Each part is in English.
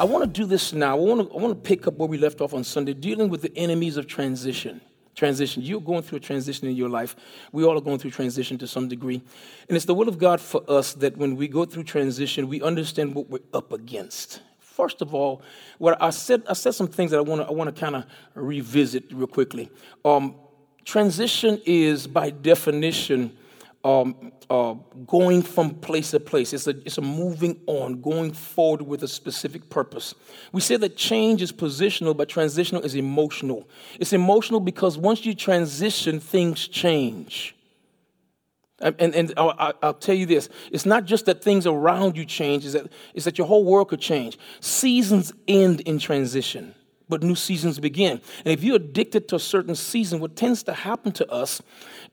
I want to do this now. I want to, I want to pick up where we left off on Sunday, dealing with the enemies of transition. Transition. You're going through a transition in your life. We all are going through transition to some degree. And it's the will of God for us that when we go through transition, we understand what we're up against. First of all, what I said, I said some things that I want to, I want to kind of revisit real quickly. Um, transition is, by definition, um, uh, going from place to place. It's a, it's a moving on, going forward with a specific purpose. We say that change is positional, but transitional is emotional. It's emotional because once you transition, things change. And, and, and I'll, I'll, tell you this it's not just that things around you change, it's that, it's that your whole world could change. Seasons end in transition but new seasons begin. And if you're addicted to a certain season, what tends to happen to us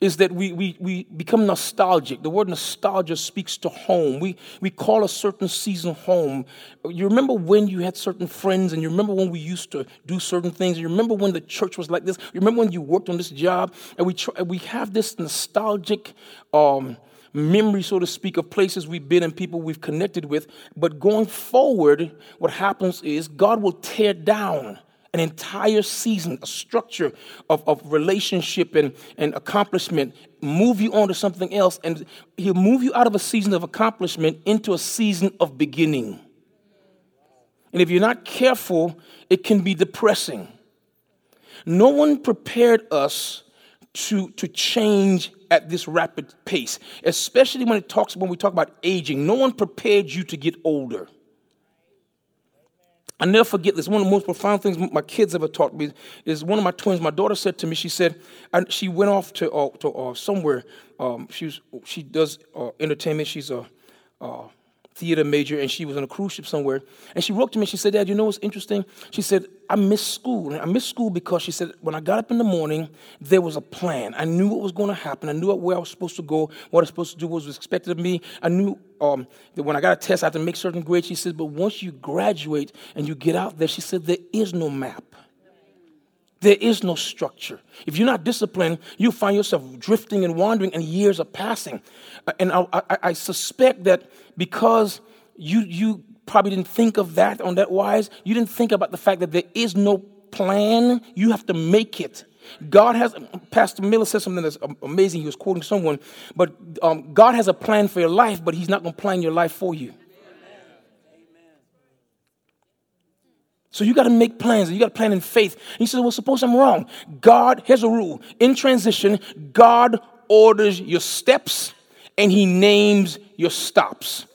is that we, we, we become nostalgic. The word nostalgia speaks to home. We, we call a certain season home. You remember when you had certain friends, and you remember when we used to do certain things. and You remember when the church was like this. You remember when you worked on this job, and we, try, we have this nostalgic. Um, memory, so to speak, of places we've been and people we've connected with. But going forward, what happens is God will tear down an entire season, a structure of, of relationship and, and accomplishment, move you on to something else, and he'll move you out of a season of accomplishment into a season of beginning. And if you're not careful, it can be depressing. No one prepared us to, to change at this rapid pace, especially when it talks when we talk about aging. No one prepared you to get older. I never forget this. One of the most profound things my kids ever taught me is one of my twins. My daughter said to me, she said, and she went off to, uh, to uh, somewhere. Um, she, was, she does uh, entertainment. She's a uh, theater major and she was on a cruise ship somewhere. And she wrote to me, she said, Dad, you know what's interesting? She said, I miss school. And I miss school because she said, when I got up in the morning, there was a plan. I knew what was going to happen. I knew where I was supposed to go, what I was supposed to do, what was expected of me. I knew um, that when I got a test, I had to make certain grades. She said, but once you graduate and you get out there, she said, there is no map. There is no structure. If you're not disciplined, you find yourself drifting and wandering, and years are passing. Uh, and I, I, I, suspect that because you, you probably didn't think of that on that wise, you didn't think about the fact that there is no plan. You have to make it. God has, Pastor Miller said something that's amazing. He was quoting someone, but um, God has a plan for your life, but He's not going to plan your life for you. So you got to make plans. You got to plan in faith. And he says, Well, suppose I'm wrong. God, here's a rule. In transition, God orders your steps and he names your stops.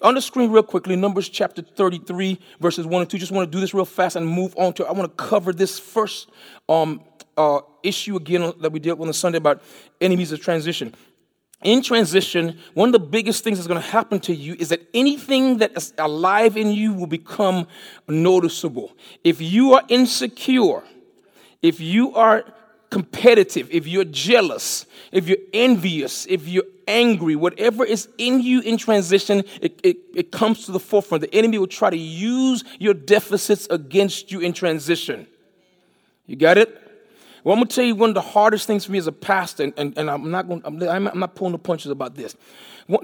On the screen, real quickly, Numbers chapter 33, verses 1 and 2. Just want to do this real fast and move on to. I want to cover this first um, uh, issue again that we dealt with on Sunday about enemies of transition in transition, one of the biggest things that's going to happen to you is that anything that is alive in you will become noticeable. If you are insecure, if you are competitive, if you're jealous, if you're envious, if you're angry, whatever is in you in transition, it, it, it comes to the forefront. The enemy will try to use your deficits against you in transition. You got it? Well, I'm going to tell you one of the hardest things for me as a pastor, and, and, and I'm, not going, I'm, I'm, not pulling the punches about this.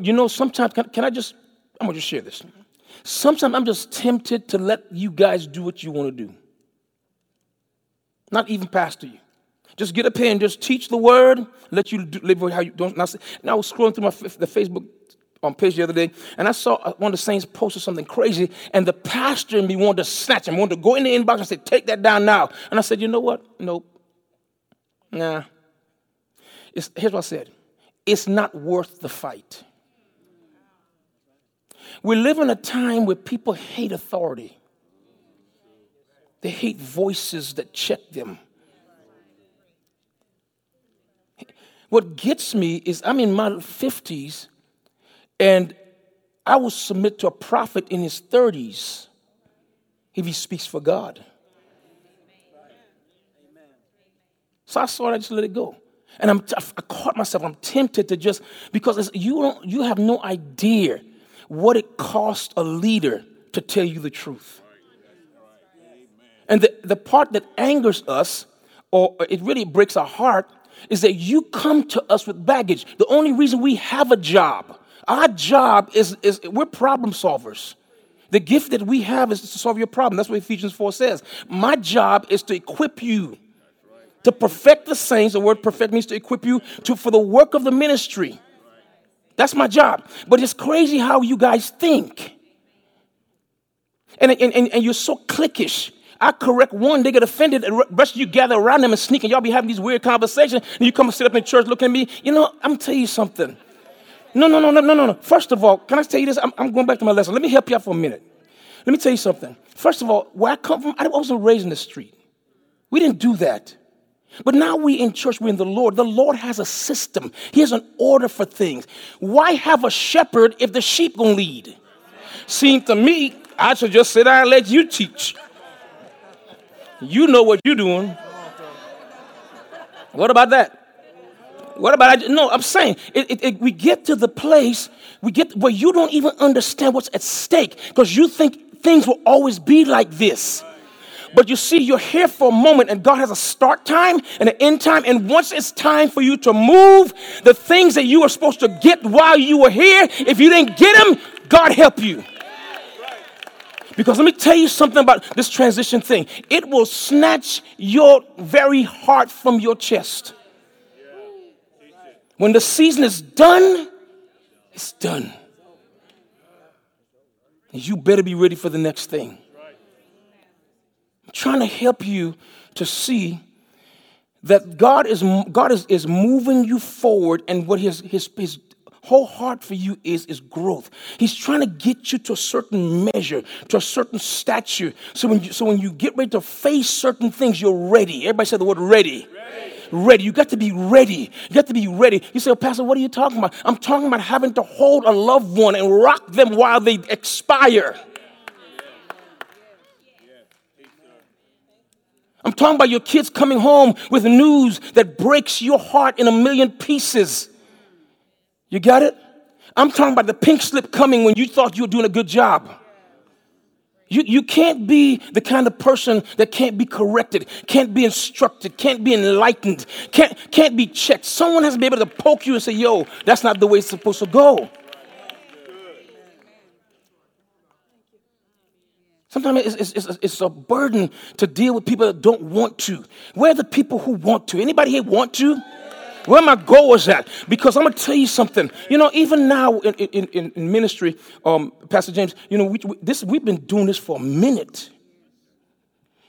You know, sometimes, can, can I just, I'm going to just share this. Sometimes I'm just tempted to let you guys do what you want to do. Not even pastor you. Just get up here and just teach the word, let you do, live how you don't. And I was scrolling through my the Facebook on page the other day, and I saw uh, one of the saints posted something crazy, and the pastor and me wanted to snatch him, wanted to go in the inbox and say, "Take that down now." And I said, "You know what? Nope. Nah. It's, here's what I said it's not worth the fight. We live in a time where people hate authority, they hate voices that check them. what gets me is I'm in my 50s and I will submit to a prophet in his 30s if he speaks for God. So I saw it, I just let it go. And I'm, I caught myself, I'm tempted to just, because you, don't, you have no idea what it costs a leader to tell you the truth. And the, the part that angers us, or it really breaks our heart, is that you come to us with baggage. The only reason we have a job, our job is, is we're problem solvers. The gift that we have is to solve your problem. That's what Ephesians 4 says. My job is to equip you to perfect the saints. The word perfect means to equip you to, for the work of the ministry. That's my job. But it's crazy how you guys think. And, and, and, and you're so cliquish. I correct one, they get offended, and the rest of you gather around them and sneak, and y'all be having these weird conversations, and you come and sit up in church looking at me. You know, I'm tell you something. No, no, no, no, no, no, no. First of all, can I tell you this? I'm, I'm going back to my lesson. Let me help you out for a minute. Let me tell you something. First of all, where I come from, I wasn't raised in the street. We didn't do that. But now we in church, we're in the Lord. The Lord has a system. He has an order for things. Why have a shepherd if the sheep gonna lead? Seems to me, I should just sit down and let you teach. You know what you're doing. What about that? What about I? No, I'm saying it, it, it, we get to the place we get where you don't even understand what's at stake because you think things will always be like this. But you see, you're here for a moment, and God has a start time and an end time. And once it's time for you to move, the things that you were supposed to get while you were here, if you didn't get them, God help you. Because let me tell you something about this transition thing. It will snatch your very heart from your chest. When the season is done, it's done. You better be ready for the next thing. Trying to help you to see that God is, God is, is moving you forward and what his, his, his whole heart for you is, is growth. He's trying to get you to a certain measure, to a certain stature. So when you, so when you get ready to face certain things, you're ready. Everybody said the word ready. ready. Ready. You got to be ready. You got to be ready. You say, oh, Pastor, what are you talking about? I'm talking about having to hold a loved one and rock them while they expire. Talking about your kids coming home with news that breaks your heart in a million pieces. You got it? I'm talking about the pink slip coming when you thought you were doing a good job. You, you can't be the kind of person that can't be corrected, can't be instructed, can't be enlightened, can't, can't be checked. Someone has to be able to poke you and say, yo, that's not the way it's supposed to go. Sometimes it's, it's, it's, a burden to deal with people that don't want to. Where are the people who want to? Anybody here want to? Where my goal is at? Because I'm gonna tell you something. You know, even now in, in, in ministry, um, Pastor James, you know, we, we, this we've been doing this for a minute.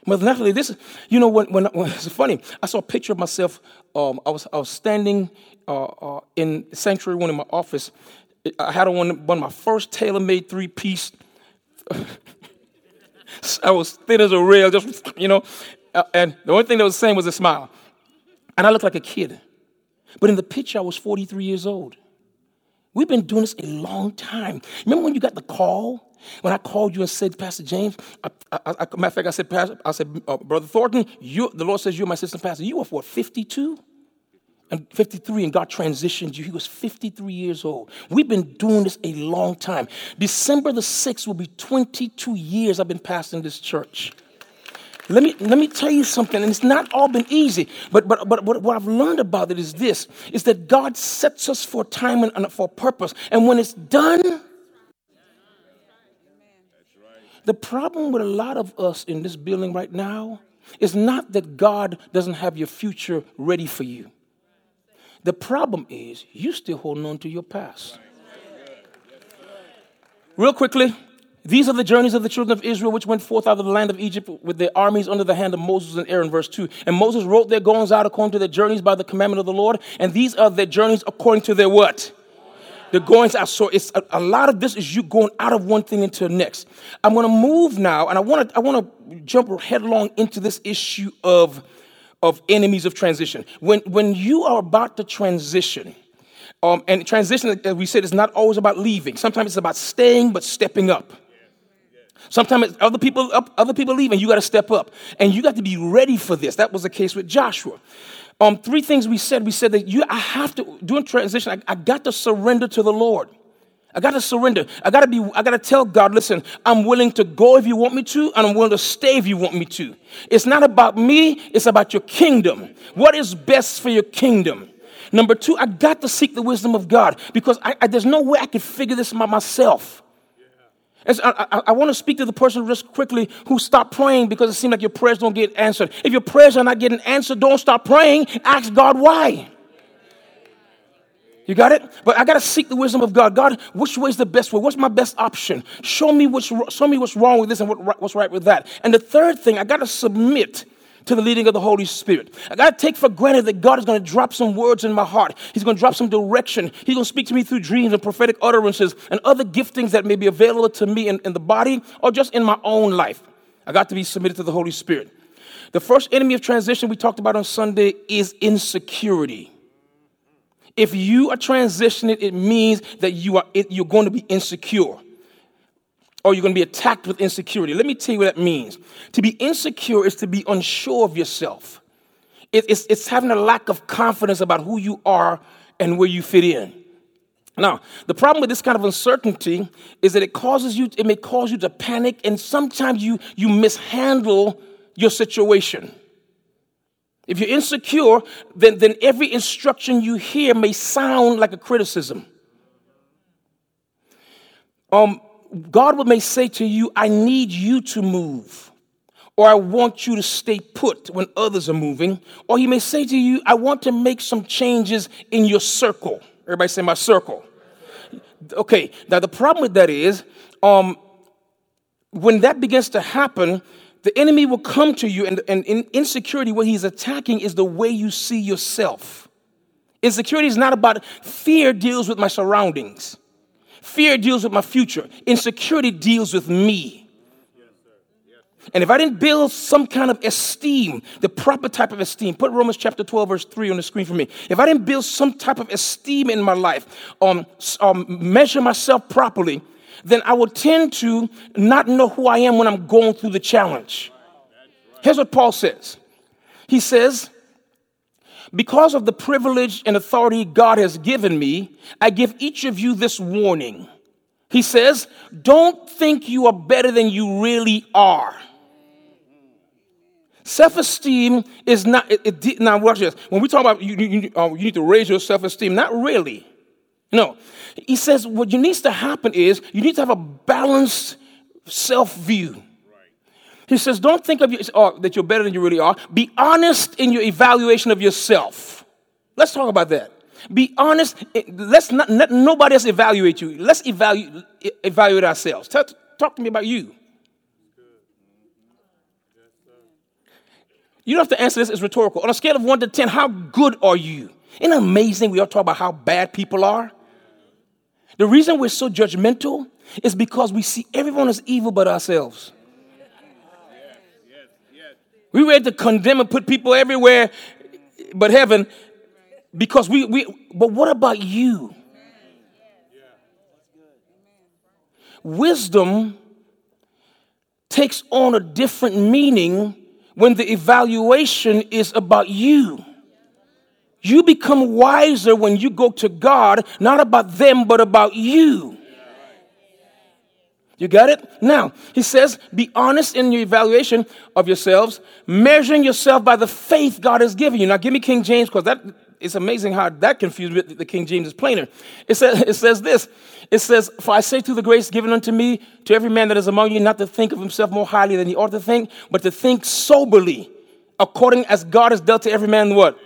Mother Natalie, this, you know, when, when, when it's funny, I saw a picture of myself. Um, I was I was standing uh, uh, in sanctuary one in my office. I had on one, one of my first tailor-made three-piece. I was thin as a rail, just you know, uh, and the only thing that was the same was a smile, and I looked like a kid. But in the picture, I was 43 years old. We've been doing this a long time. Remember when you got the call? When I called you and said, Pastor James, I, I, I, matter of fact, I said, Pastor, I said, uh, Brother Thornton, you, the Lord says you're my assistant pastor. You were for 52 and 53, and God transitioned you. He was 53 years old. We've been doing this a long time. December the 6th will be 22 years I've been pastoring this church. Let me, let me tell you something, and it's not all been easy, but, but, but, but what I've learned about it is this, is that God sets us for time and, and for purpose. And when it's done, the problem with a lot of us in this building right now is not that God doesn't have your future ready for you. The problem is you still holding on to your past. Real quickly, these are the journeys of the children of Israel which went forth out of the land of Egypt with their armies under the hand of Moses and Aaron, verse 2. And Moses wrote their goings out according to their journeys by the commandment of the Lord. And these are their journeys according to their what? The goings out. So it's a, a lot of this is you going out of one thing into the next. I'm going to move now, and I want to I want to jump headlong into this issue of of enemies of transition. When, when you are about to transition, um, and transition, as we said, is not always about leaving. Sometimes it's about staying but stepping up. Sometimes other people, other people leave, and you got to step up, and you got to be ready for this. That was the case with Joshua. Um, three things we said. We said that you, I have to during transition. I, I got to surrender to the Lord. I got to surrender. I got to be. I got to tell God, listen, I'm willing to go if you want me to, and I'm willing to stay if you want me to. It's not about me. It's about your kingdom. What is best for your kingdom? Number two, I got to seek the wisdom of God because I, I, there's no way I can figure this by myself. I, I, I want to speak to the person just quickly who stopped praying because it seemed like your prayers don't get answered. If your prayers are not getting answered, don't stop praying. Ask God why. You got it? But I got to seek the wisdom of God. God, which way is the best way? What's my best option? Show me what's, show me what's wrong with this and what, what's right with that. And the third thing, I got to submit to the leading of the Holy Spirit. I got to take for granted that God is going to drop some words in my heart. He's going to drop some direction. He's going to speak to me through dreams and prophetic utterances and other giftings that may be available to me in, in the body or just in my own life. I got to be submitted to the Holy Spirit. The first enemy of transition we talked about on Sunday is insecurity. If you are transitioning, it means that you are, you're going to be insecure or you're going to be attacked with insecurity. Let me tell you what that means. To be insecure is to be unsure of yourself, it's, it's having a lack of confidence about who you are and where you fit in. Now, the problem with this kind of uncertainty is that it causes you, it may cause you to panic, and sometimes you, you mishandle your situation. If you're insecure, then, then every instruction you hear may sound like a criticism. Um, God may say to you, I need you to move, or I want you to stay put when others are moving, or He may say to you, I want to make some changes in your circle. Everybody say, My circle. Okay, now the problem with that is, um, when that begins to happen, the enemy will come to you, and, and in insecurity, what he's attacking is the way you see yourself. Insecurity is not about fear, deals with my surroundings. Fear deals with my future. Insecurity deals with me. And if I didn't build some kind of esteem, the proper type of esteem, put Romans chapter 12, verse 3 on the screen for me. If I didn't build some type of esteem in my life, um, um, measure myself properly, then I will tend to not know who I am when I'm going through the challenge. Here's what Paul says He says, because of the privilege and authority God has given me, I give each of you this warning. He says, Don't think you are better than you really are. Self esteem is not, it, it, now watch this. When we talk about you, you, uh, you need to raise your self esteem, not really. No. He says what you needs to happen is you need to have a balanced self view. He says, don't think of you, oh, that you're better than you really are. Be honest in your evaluation of yourself. Let's talk about that. Be honest. Eh, let's not let nobody else evaluate you. Let's evaluate, eh, evaluate ourselves. Talk, talk to me about you. You don't have to answer this, it's rhetorical. On a scale of one to 10, how good are you? Isn't it amazing we all talk about how bad people are? The reason we're so judgmental is because we see everyone as evil but ourselves. We were to condemn and put people everywhere but heaven because we, we but what about you? Wisdom takes on a different meaning when the evaluation is about you. You become wiser when you go to God, not about them, but about you. You got it? Now, he says, be honest in your evaluation of yourselves, measuring yourself by the faith God has given you. Now, give me King James because that it's amazing how that confused. The King James is plainer. It says, it says this. It says, For I say to the grace given unto me, to every man that is among you, not to think of himself more highly than he ought to think, but to think soberly, according as God has dealt to every man what?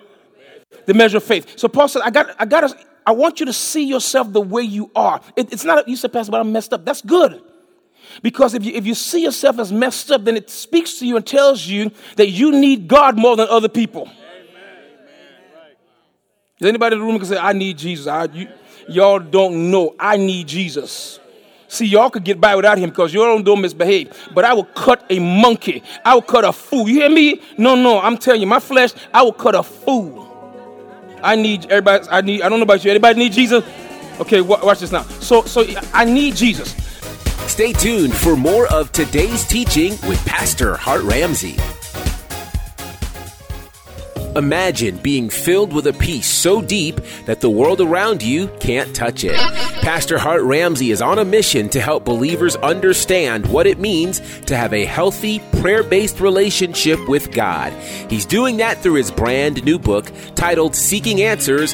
The measure of faith. So Paul said, I got, I got to, I want you to see yourself the way you are. It, it's not, you said, Pastor, but I'm messed up. That's good. Because if you, if you see yourself as messed up, then it speaks to you and tells you that you need God more than other people. Does anybody in the room can say, I need Jesus? I, you, y'all don't know. I need Jesus. See, y'all could get by without him because y'all don't misbehave. But I will cut a monkey. I will cut a fool. You hear me? No, no, I'm telling you, my flesh, I will cut a fool. I need everybody, I need, I don't know about you. Anybody need Jesus? Okay, watch this now. So, so I need Jesus. Stay tuned for more of today's teaching with Pastor Hart Ramsey. Imagine being filled with a peace so deep that the world around you can't touch it. Pastor Hart Ramsey is on a mission to help believers understand what it means to have a healthy, prayer based relationship with God. He's doing that through his brand new book titled Seeking Answers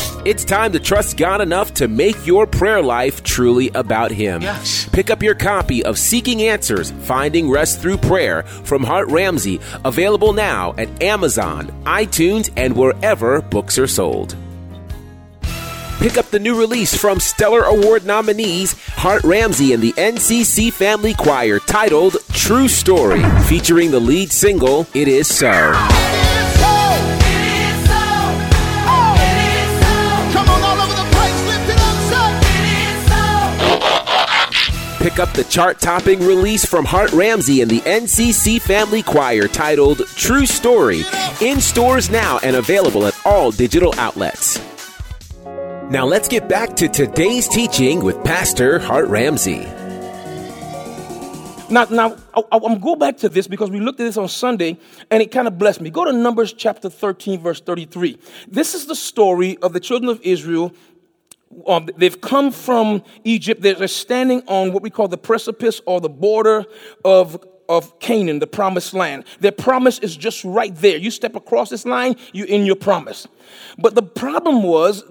It's time to trust God enough to make your prayer life truly about Him. Yes. Pick up your copy of Seeking Answers Finding Rest Through Prayer from Hart Ramsey, available now at Amazon, iTunes, and wherever books are sold. Pick up the new release from Stellar Award nominees Hart Ramsey and the NCC Family Choir titled True Story, featuring the lead single It Is So. Pick up the chart topping release from Hart Ramsey and the NCC Family Choir titled True Story, in stores now and available at all digital outlets. Now let's get back to today's teaching with Pastor Hart Ramsey. Now, now I, am go back to this because we looked at this on Sunday and it kind of blessed me. Go to Numbers chapter 13, verse 33. This is the story of the children of Israel. Um, they've come from Egypt. They're standing on what we call the precipice or the border of of Canaan, the promised land. Their promise is just right there. You step across this line, you're in your promise. But the problem was,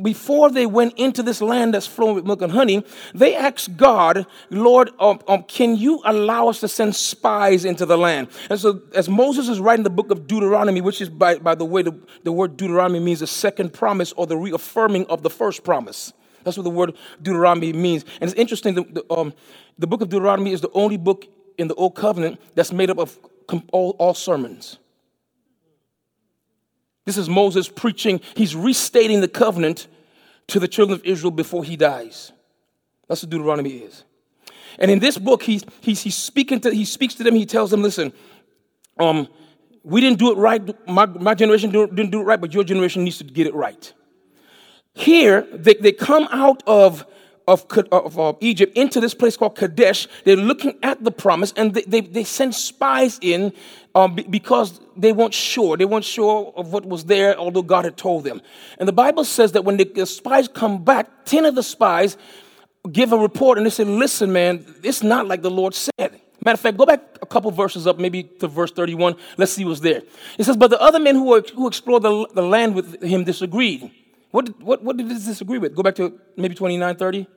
before they went into this land that's flowing with milk and honey, they asked God, Lord, um, um, can you allow us to send spies into the land? And so, as Moses is writing the book of Deuteronomy, which is, by, by the way, the, the word Deuteronomy means the second promise or the reaffirming of the first promise. That's what the word Deuteronomy means. And it's interesting, the, the, um, the book of Deuteronomy is the only book in the Old Covenant that's made up of all, all sermons. This is Moses preaching, he's restating the covenant to the children of Israel before he dies. That's what Deuteronomy is. And in this book, he's, he's, he's speaking to, he speaks to them, he tells them, listen, um, we didn't do it right, my, my generation didn't do it right, but your generation needs to get it right. Here, they, they come out of of, of, of, Egypt into this place called Kadesh. They're looking at the promise and they, they, they send spies in um, because they weren't sure. They weren't sure of what was there, although God had told them. And the Bible says that when the, the spies come back, 10 of the spies give a report and they say, Listen, man, it's not like the Lord said. Matter of fact, go back a couple verses up, maybe to verse 31. Let's see what's there. It says, But the other men who, were, who explored the, the land with him disagreed. What what, what did this disagree with? Go back to maybe 29, 30.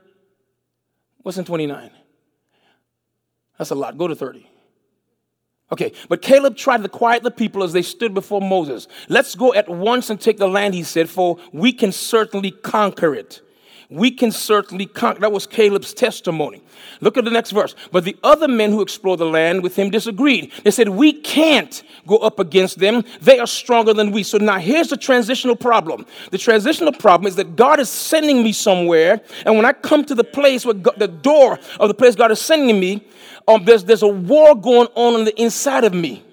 What's in 29? That's a lot. Go to 30. Okay, but Caleb tried to quiet the people as they stood before Moses. Let's go at once and take the land, he said, for we can certainly conquer it we can certainly conquer. That was Caleb's testimony. Look at the next verse. But the other men who explored the land with him disagreed. They said, We can't go up against them. They are stronger than we. So now here's the transitional problem. The transitional problem is that God is sending me somewhere. And when I come to the place where God, the door of the place God is sending me, um, there's, there's a war going on on the inside of me.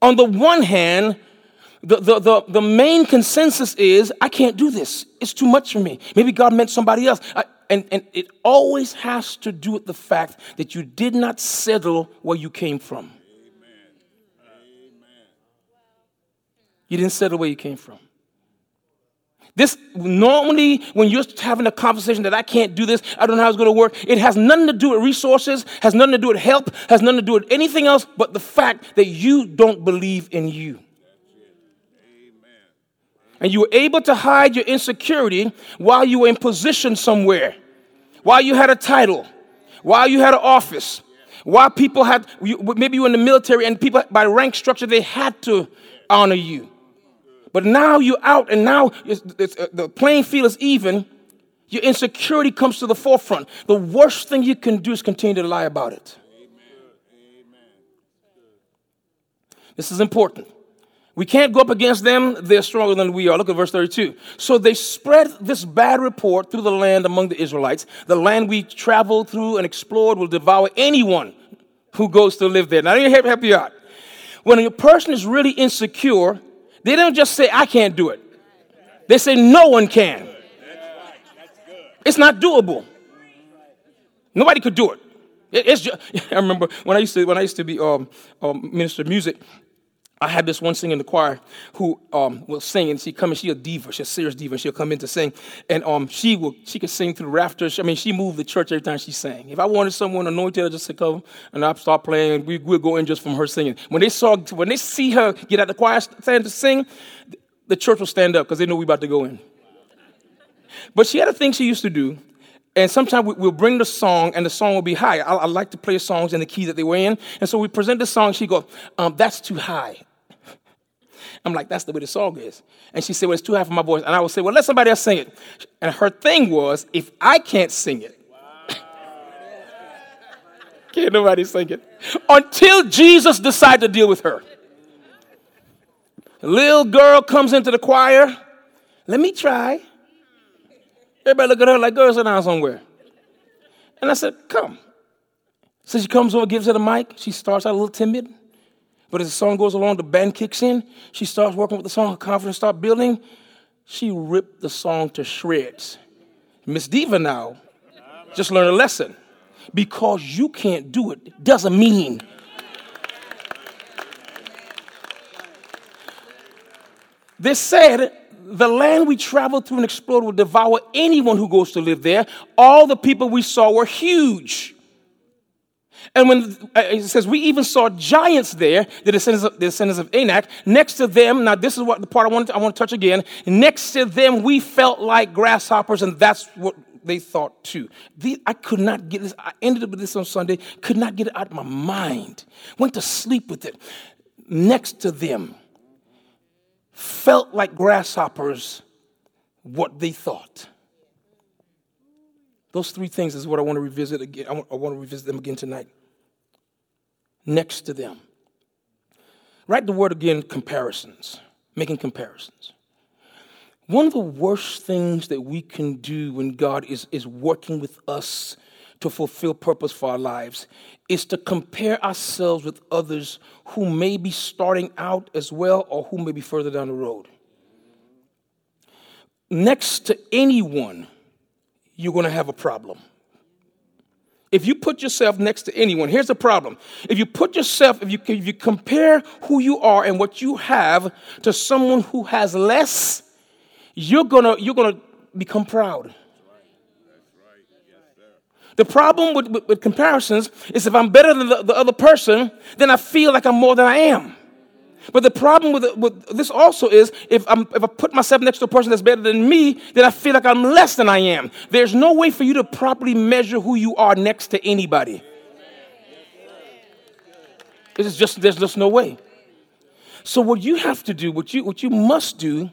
On the one hand, the, the, the, the main consensus is I can't do this. It's too much for me. Maybe God meant somebody else. I, and, and it always has to do with the fact that you did not settle where you came from. You didn't settle where you came from. This normally, when you're having a conversation that I can't do this, I don't know how it's going to work, it has nothing to do with resources, has nothing to do with help, has nothing to do with anything else but the fact that you don't believe in you and you were able to hide your insecurity while you were in position somewhere, while you had a title, while you had an office. while people had, maybe you were in the military and people by rank structure, they had to honor you. But now you're out and now it's, it's, uh, the playing field is even. Your insecurity comes to the forefront. The worst thing you can do is continue to lie about it. This is important. We can't go up against them. They're stronger than we are. Look at verse 32. So they spread this bad report through the land among the Israelites. The land we traveled through and explored will devour anyone who goes to live there. Now, let me help you out. When a person is really insecure, they don't just say, I can't do it. They say, no one can. It's not doable. Nobody could do it. It's just, I remember when I used to when I used to be um, um, minister of music. I had this one singer in the choir who um, will sing, and she come in. She's a diva. She's a serious diva. She'll come in to sing, and um, she will. She could sing through the rafters. I mean, she moved the church every time she sang. If I wanted someone anointed, I just to come and I'd start playing. We would go in just from her singing. When they saw, when they see her get out the choir stand to sing, the church will stand up because they know we about to go in. But she had a thing she used to do and sometimes we'll bring the song and the song will be high. I, I, like to play songs in the key that they were in. And so we present the song. She goes, um, that's too high. I'm like, that's the way the song is. And she said, well, it's too high for my voice. And I would say, well, let somebody else sing it. And her thing was, if I can't sing it, can't nobody sing it. Until Jesus decided to deal with her. Little girl comes into the choir. Let me try. Everybody look at her like, girl, sit down somewhere. And I said, come. So she comes over, gives her the mic. She starts out a little timid. But as the song goes along, the band kicks in. She starts working with the song, her confidence starts building. She ripped the song to shreds. Miss Diva now just learned a lesson. Because you can't do it doesn't mean They said the land we traveled through and explored will devour anyone who goes to live there. All the people we saw were huge. And when uh, it says we even saw giants there, the descendants of, the descendants of Anak, next to them, now this is what the part I want to, I want to touch again. Next to them, we felt like grasshoppers, and that's what they thought too. The, I could not get this. I ended up with this on Sunday, could not get it out of my mind. Went to sleep with it. Next to them, felt like grasshoppers, what they thought. Those three things is what I want to revisit again. I want, I want to revisit them again tonight. Next to them. Write the word again comparisons, making comparisons. One of the worst things that we can do when God is, is working with us to fulfill purpose for our lives is to compare ourselves with others who may be starting out as well or who may be further down the road. Next to anyone you're going to have a problem. If you put yourself next to anyone, here's the problem. If you put yourself, if you, if you compare who you are and what you have to someone who has less, you're gonna, you're gonna become proud. The problem with, with, with, comparisons is if I'm better than the, the other person, then I feel like I'm more than I am. But the problem with, with this also is if, I'm, if I put myself next to a person that's better than me, then I feel like I'm less than I am. There's no way for you to properly measure who you are next to anybody. It's just, there's just no way. So, what you have to do, what you, what you must do,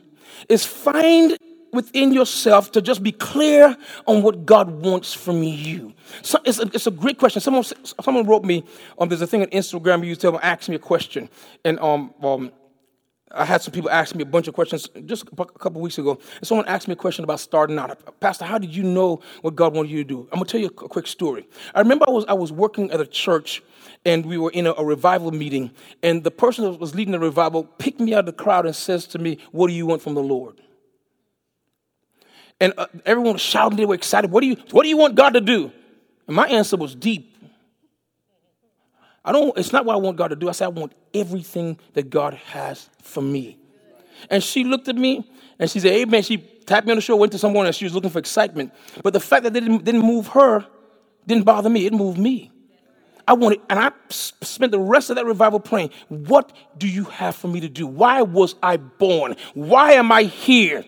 is find within yourself to just be clear on what God wants from you? So it's, a, it's a great question. Someone, someone wrote me, um, there's a thing on Instagram you tell them, ask me a question. And um, um, I had some people ask me a bunch of questions just a couple weeks ago. And someone asked me a question about starting out. Pastor, how did you know what God wanted you to do? I'm going to tell you a quick story. I remember I was, I was working at a church and we were in a, a, revival meeting. And the person that was leading the revival picked me out of the crowd and says to me, What do you want from the Lord? And uh, everyone was shouting, they were excited. What do, you, what do you want God to do? And my answer was deep. I don't, it's not what I want God to do. I said, I want everything that God has for me. And she looked at me and she said, Amen. She tapped me on the shoulder, went to someone and she was looking for excitement. But the fact that it didn't, didn't move her didn't bother me. It moved me. I wanted, and I spent the rest of that revival praying, What do you have for me to do? Why was I born? Why am I here?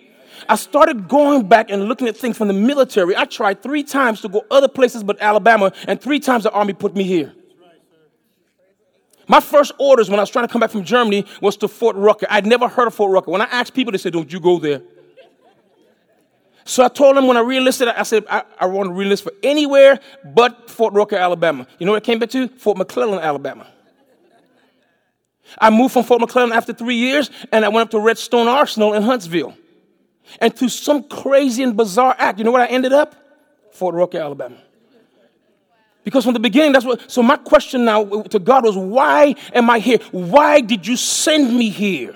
I started going back and looking at things from the military. I tried three times to go other places but Alabama, and three times the Army put me here. My first orders when I was trying to come back from Germany was to Fort Rucker. I'd never heard of Fort Rucker. When I asked people, they said, Don't you go there. So I told them when I reenlisted, I said, I, I want to reenlist for anywhere but Fort Rucker, Alabama. You know what I came back to? Fort McClellan, Alabama. I moved from Fort McClellan after three years, and I went up to Redstone Arsenal in Huntsville. And through some crazy and bizarre act, you know what I ended up? Fort Rucker, Alabama. Because from the beginning, that's what. So my question now to God was, why am I here? Why did you send me here?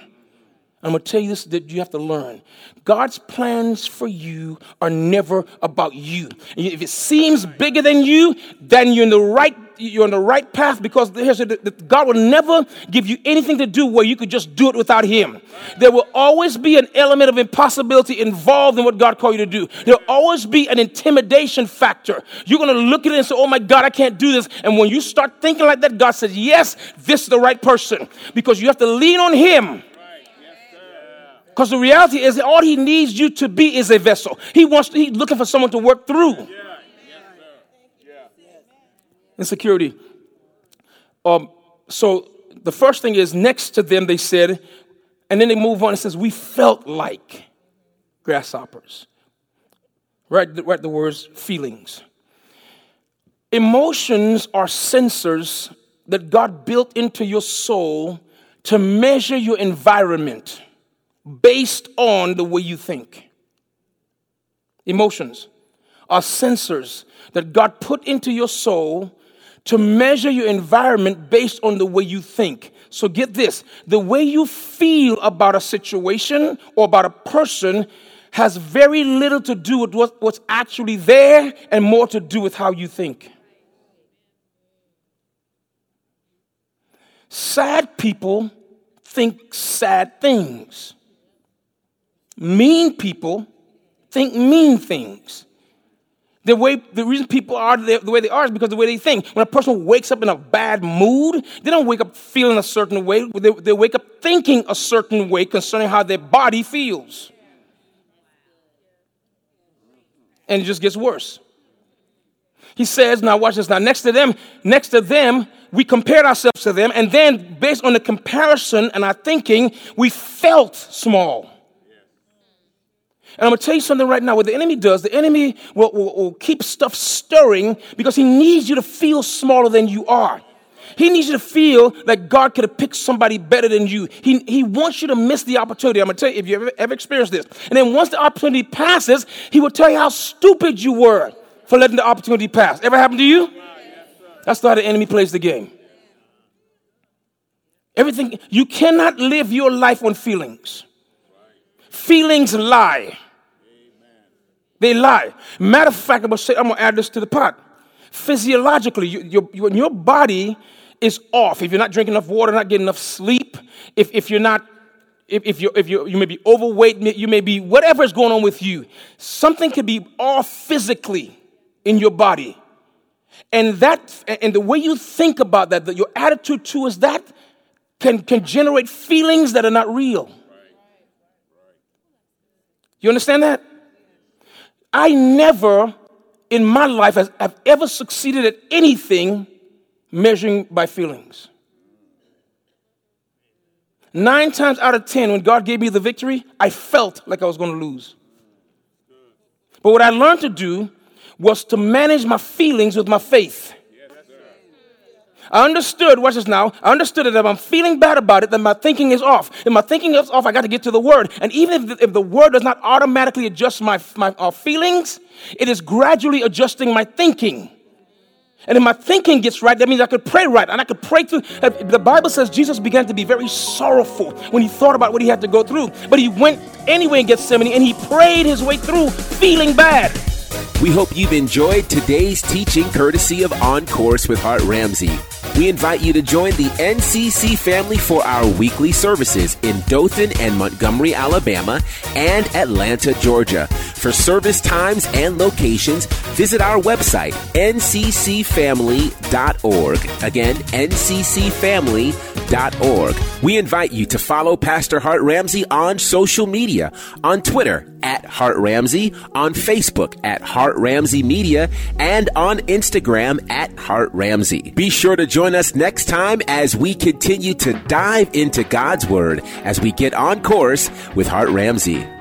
I'm going to tell you this that you have to learn. God's plans for you are never about you. If it seems bigger than you, then you're in the right you're on the right path because God will never give you anything to do where you could just do it without Him. There will always be an element of impossibility involved in what God called you to do. There'll always be an intimidation factor. You're going to look at it and say, "Oh my God, I can't do this." And when you start thinking like that, God says, "Yes, this is the right person," because you have to lean on Him. Because the reality is all he needs you to be is a vessel. He wants he's looking for someone to work through. Insecurity. Um, so the first thing is next to them, they said, and then they move on and says, We felt like grasshoppers. Right, right the words feelings. Emotions are sensors that God built into your soul to measure your environment based on the way you think. Emotions are sensors that God put into your soul to measure your environment based on the way you think. So get this the way you feel about a situation or about a person has very little to do with what's actually there and more to do with how you think. Sad people think sad things. Mean people think mean things. The way the reason people are the, way they are is because the way they think. When a person wakes up in a bad mood, they don't wake up feeling a certain way. They, they wake up thinking a certain way concerning how their body feels. And it just gets worse. He says, now watch this. Now, next to them, next to them, we compared ourselves to them, and then based on the comparison and our thinking, we felt small. And I'm going to tell you something right now. What the enemy does, the enemy will, will, will, keep stuff stirring because he needs you to feel smaller than you are. He needs you to feel that God could have picked somebody better than you. He, he wants you to miss the opportunity. I'm going to tell you if you ever, ever experienced this. And then once the opportunity passes, he will tell you how stupid you were for letting the opportunity pass. Ever happened to you? That's how the enemy plays the game. Everything, you cannot live your life on feelings. Feelings lie. They lie. Matter of fact, I'm gonna, say, I'm gonna add this to the pot. Physiologically, you, your, your, your body is off. If you're not drinking enough water, not getting enough sleep, if, if you're not if, if, you're, if you you may be overweight, you may be whatever is going on with you, something could be off physically in your body. And that and the way you think about that, that your attitude towards that can, can generate feelings that are not real. You understand that? I never in my life have ever succeeded at anything measuring by feelings. Nine times out of ten, when God gave me the victory, I felt like I was going to lose. But what I learned to do was to manage my feelings with my faith. I understood, watch this now, I understood that if I'm feeling bad about it, then my thinking is off. If my thinking is off, I got to get to the word. And even if the, if the word does not automatically adjust my, my uh, feelings, it is gradually adjusting my thinking. And if my thinking gets right, that means I could pray right. And I could pray through. The Bible says Jesus began to be very sorrowful when he thought about what he had to go through. But he went anyway in Gethsemane and he prayed his way through feeling bad. We hope you've enjoyed today's teaching courtesy of On Course with Hart Ramsey. We invite you to join the NCC family for our weekly services in Dothan and Montgomery, Alabama, and Atlanta, Georgia. For service times and locations, visit our website, nccfamily.org. Again, nccfamily.org. We invite you to follow Pastor Hart Ramsey on social media, on Twitter at Hart Ramsey, on Facebook at Hart Ramsey Media, and on Instagram at Hart Ramsey. Be sure to join join us next time as we continue to dive into God's Word as we get on course with Hart Ramsey.